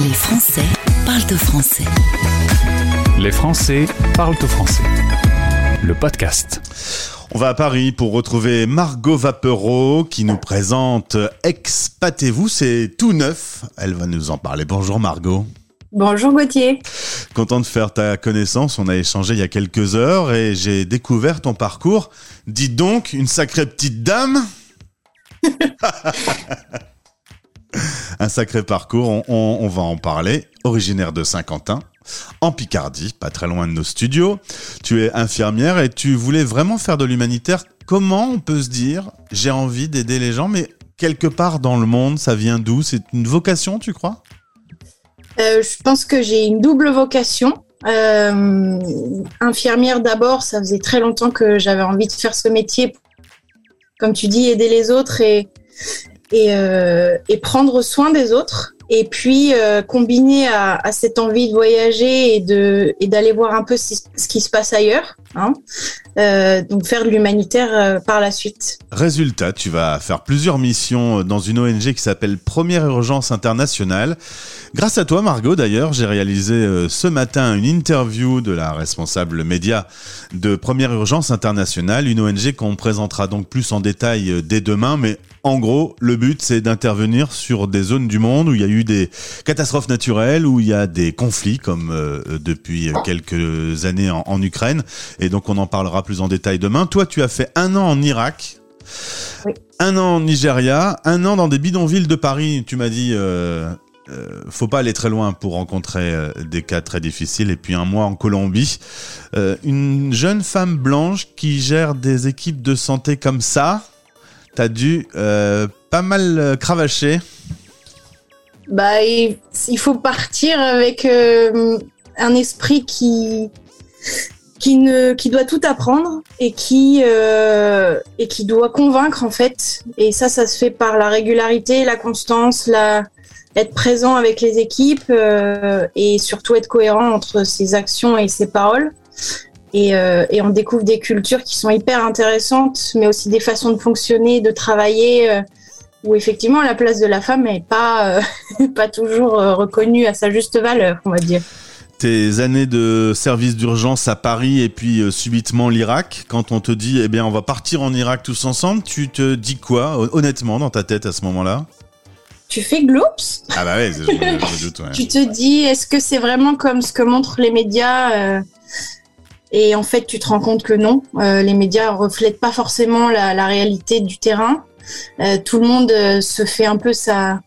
Les Français parlent au français. Les Français parlent au français. Le podcast. On va à Paris pour retrouver Margot Vapereau qui nous présente Expatez-vous, c'est tout neuf. Elle va nous en parler. Bonjour Margot. Bonjour Gauthier. Content de faire ta connaissance. On a échangé il y a quelques heures et j'ai découvert ton parcours. Dis donc, une sacrée petite dame. Un sacré parcours, on, va en parler. Originaire de Saint-Quentin, en Picardie, pas très loin de nos studios. Tu es infirmière et tu voulais vraiment faire de l'humanitaire. Comment on peut se dire, j'ai envie d'aider les gens, mais quelque part dans le monde, ça vient d'où? C'est une vocation, tu crois? Euh, je pense que j'ai une double vocation. Euh, infirmière d'abord, ça faisait très longtemps que j'avais envie de faire ce métier. Comme tu dis, aider les autres et, et, euh, et prendre soin des autres. Et puis, euh, à, à cette envie de voyager et de et d'aller voir un peu ce qui se passe ailleurs. Hein. Euh, donc, faire de l'humanitaire euh, par la suite. Résultat, tu vas faire plusieurs missions dans une ONG qui s'appelle Première Urgence Internationale. Grâce à toi, Margot, d'ailleurs, j'ai réalisé euh, ce matin une interview de la responsable média de Première Urgence Internationale, une ONG qu'on présentera donc plus en détail euh, dès demain. Mais en gros, le but, c'est d'intervenir sur des zones du monde où il y a eu des catastrophes naturelles, où il y a des conflits, comme euh, depuis quelques années en Ukraine. Et donc, on en parlera plus en détail demain. Toi, tu as fait un an en Irak. Oui. Un an en Nigeria, un an dans des bidonvilles de Paris. Tu m'as dit, euh, euh, faut pas aller très loin pour rencontrer euh, des cas très difficiles. Et puis un mois en Colombie. Euh, une jeune femme blanche qui gère des équipes de santé comme ça. T'as dû euh, pas mal cravacher. Bah, il, faut partir avec un esprit qui qui ne qui doit tout apprendre et qui euh, et qui doit convaincre en fait. Et ça, ça se fait par la régularité, la constance, la être présent avec les équipes euh, et surtout être cohérent entre ses actions et ses paroles. Et, euh, et on découvre des cultures qui sont hyper intéressantes, mais aussi des façons de fonctionner, de travailler. euh, où effectivement la place de la femme n'est pas, euh, pas toujours euh, reconnue à sa juste valeur, on va dire. Tes années de service d'urgence à Paris et puis euh, subitement l'Irak, quand on te dit, eh bien, on va partir en Irak tous ensemble, tu te dis quoi, hon- honnêtement, dans ta tête à ce moment-là? Tu fais gloops Ah bah ouais, je, doute, ouais. Tu te dis, est-ce que c'est vraiment comme ce que montrent les médias euh, Et en fait, tu te rends compte que non. Euh, les médias reflètent pas forcément la, la réalité du terrain. Tout le monde se fait un peu sa,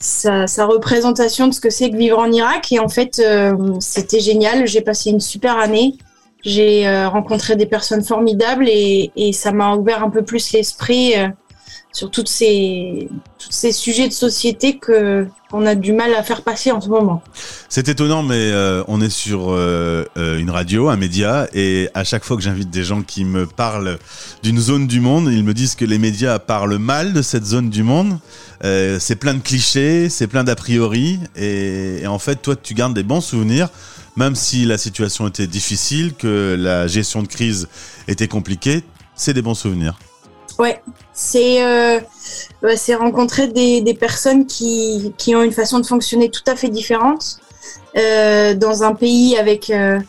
sa, sa représentation de ce que c'est que vivre en Irak. Et en fait, euh, c'était génial. J'ai passé une super année. J'ai euh, rencontré des personnes formidables et, et ça m'a ouvert un peu plus l'esprit euh, sur toutes ces, tous ces sujets de société que qu'on a du mal à faire passer en ce moment. C'est étonnant, mais euh, on est sur euh, euh, une radio, un média, et à chaque fois que j'invite des gens qui me parlent d'une zone du monde, ils me disent que les médias parlent mal de cette zone du monde. Euh, c'est plein de clichés, c'est plein d'a priori, et, et en fait, toi, tu gardes des bons souvenirs, même si la situation était difficile, que la gestion de crise était compliquée, c'est des bons souvenirs. Ouais, c'est euh, c'est rencontrer des, des personnes qui, qui ont une façon de fonctionner tout à fait différente euh, dans un pays avec euh,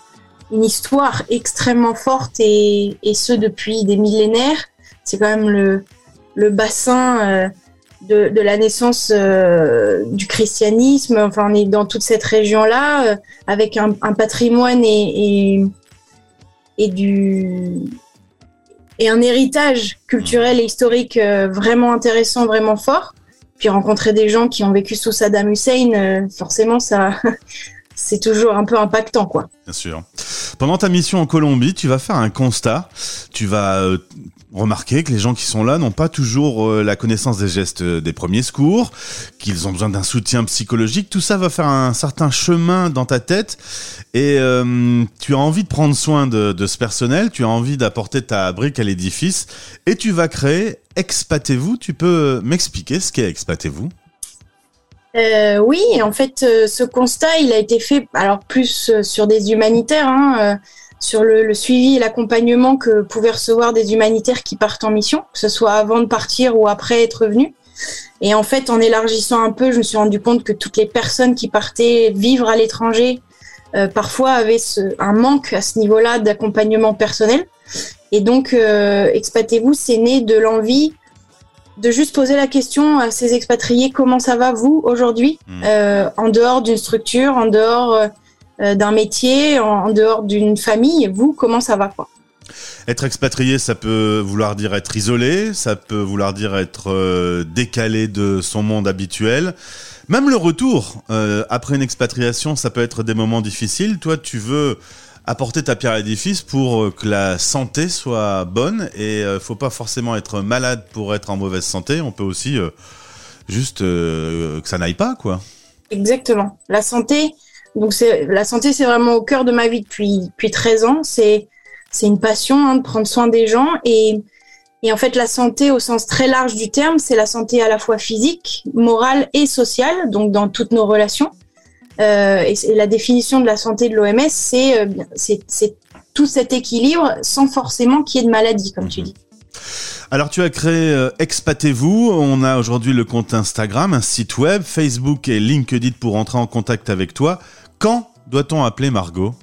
une histoire extrêmement forte et, et ce depuis des millénaires. C'est quand même le, le bassin euh, de, de la naissance euh, du christianisme. Enfin, on est dans toute cette région-là euh, avec un, un patrimoine et, et, et du et un héritage culturel et historique euh, vraiment intéressant, vraiment fort. Puis rencontrer des gens qui ont vécu sous Saddam Hussein, euh, forcément, ça, c'est toujours un peu impactant, quoi. Bien sûr. Pendant ta mission en Colombie, tu vas faire un constat. Tu vas euh, remarquer que les gens qui sont là n'ont pas toujours euh, la connaissance des gestes euh, des premiers secours, qu'ils ont besoin d'un soutien psychologique. Tout ça va faire un certain chemin dans ta tête et tu as envie de prendre soin de, de ce personnel, tu as envie d'apporter ta brique à l'édifice et tu vas créer Expatez-vous. Tu peux m'expliquer ce qu'est Expatez-vous? Euh, oui, en fait, euh, ce constat, il a été fait, alors plus euh, sur des humanitaires, hein, euh, sur le, le suivi et l'accompagnement que pouvaient recevoir des humanitaires qui partent en mission, que ce soit avant de partir ou après être venus. Et en fait, en élargissant un peu, je me suis rendu compte que toutes les personnes qui partaient vivre à l'étranger, parfois avaient ce, un manque à ce niveau-là d'accompagnement personnel. Et donc, Expatez-vous, c'est né de l'envie de juste poser la question à ces expatriés comment ça va vous aujourd'hui, Mmh. euh, en dehors d'une structure, en dehors euh, d'un métier, en, en dehors d'une famille, vous comment ça va quoi? Être expatrié, ça peut vouloir dire être isolé, ça peut vouloir dire être euh, décalé de son monde habituel. Même le retour euh, après une expatriation, ça peut être des moments difficiles. Toi, tu veux apporter ta pierre à l'édifice pour euh, que la santé soit bonne et euh, faut pas forcément être malade pour être en mauvaise santé. On peut aussi euh, juste que ça n'aille pas, quoi. Exactement. La santé, donc c'est la santé, c'est vraiment au cœur de ma vie depuis depuis 13 ans. C'est c'est une passion hein, de prendre soin des gens et et en fait la santé au sens très large du terme, c'est la santé à la fois physique, morale et sociale, donc dans toutes nos relations. Euh, et, la définition de la santé de l'OMS, c'est euh, c'est tout cet équilibre sans forcément qu'il y ait de maladie, comme tu Mhm. dis. Alors tu as créé euh, Expatez-vous, on a aujourd'hui le compte Instagram, un site web, Facebook et LinkedIn pour entrer en contact avec toi. Quand doit-on appeler Margot?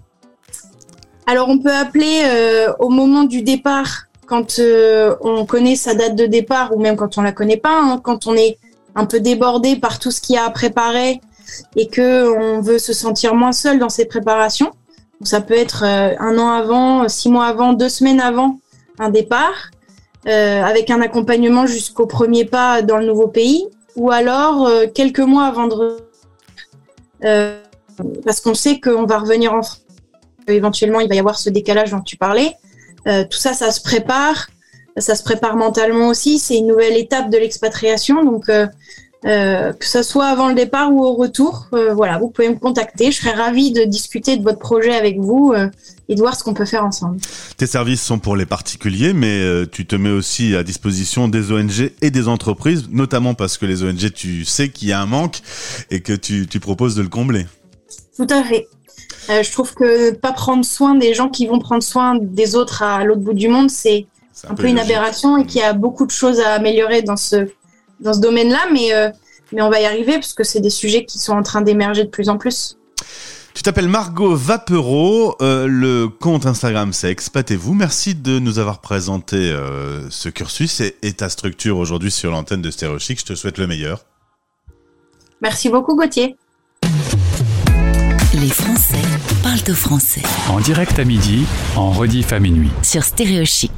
Alors on peut appeler euh, au moment du départ quand euh, on connaît sa date de départ ou même quand on la connaît pas, hein, quand on est un peu débordé par tout ce qu'il y a à préparer et que on veut se sentir moins seul dans ses préparations. Ça peut être euh, un an avant, six mois avant, deux semaines avant un départ, euh, avec un accompagnement jusqu'au premier pas dans le nouveau pays, ou alors euh, quelques mois avant de euh, parce qu'on sait qu'on va revenir en France éventuellement il va y avoir ce décalage dont tu parlais. Tout ça, ça se prépare, ça se prépare mentalement aussi. C'est une nouvelle étape de l'expatriation, donc euh, que ce soit avant le départ ou au retour, euh, voilà, vous pouvez me contacter. Je serais ravie de discuter de votre projet avec vous euh, et de voir ce qu'on peut faire ensemble. Tes services sont pour les particuliers, mais tu te mets aussi à disposition des ONG et des entreprises, notamment parce que les ONG, tu sais qu'il y a un manque et que tu, tu proposes de le combler. Tout à fait. Je trouve que pas prendre soin des gens qui vont prendre soin des autres à l'autre bout du monde, c'est un peu une logique. aberration et qu'il y a beaucoup de choses à améliorer dans ce dans ce domaine-là, mais euh, mais on va y arriver parce que c'est des sujets qui sont en train d'émerger de plus en plus. Tu t'appelles Margot Vapereau, euh, le compte Instagram c'est Expatez-vous. Merci de nous avoir présenté euh, ce cursus et, et ta structure aujourd'hui sur l'antenne de Stéréo Chic. Je te souhaite le meilleur. Merci beaucoup Gauthier. Les Français parlent au français En direct à midi, en rediff à minuit. sur Stéréo Chic.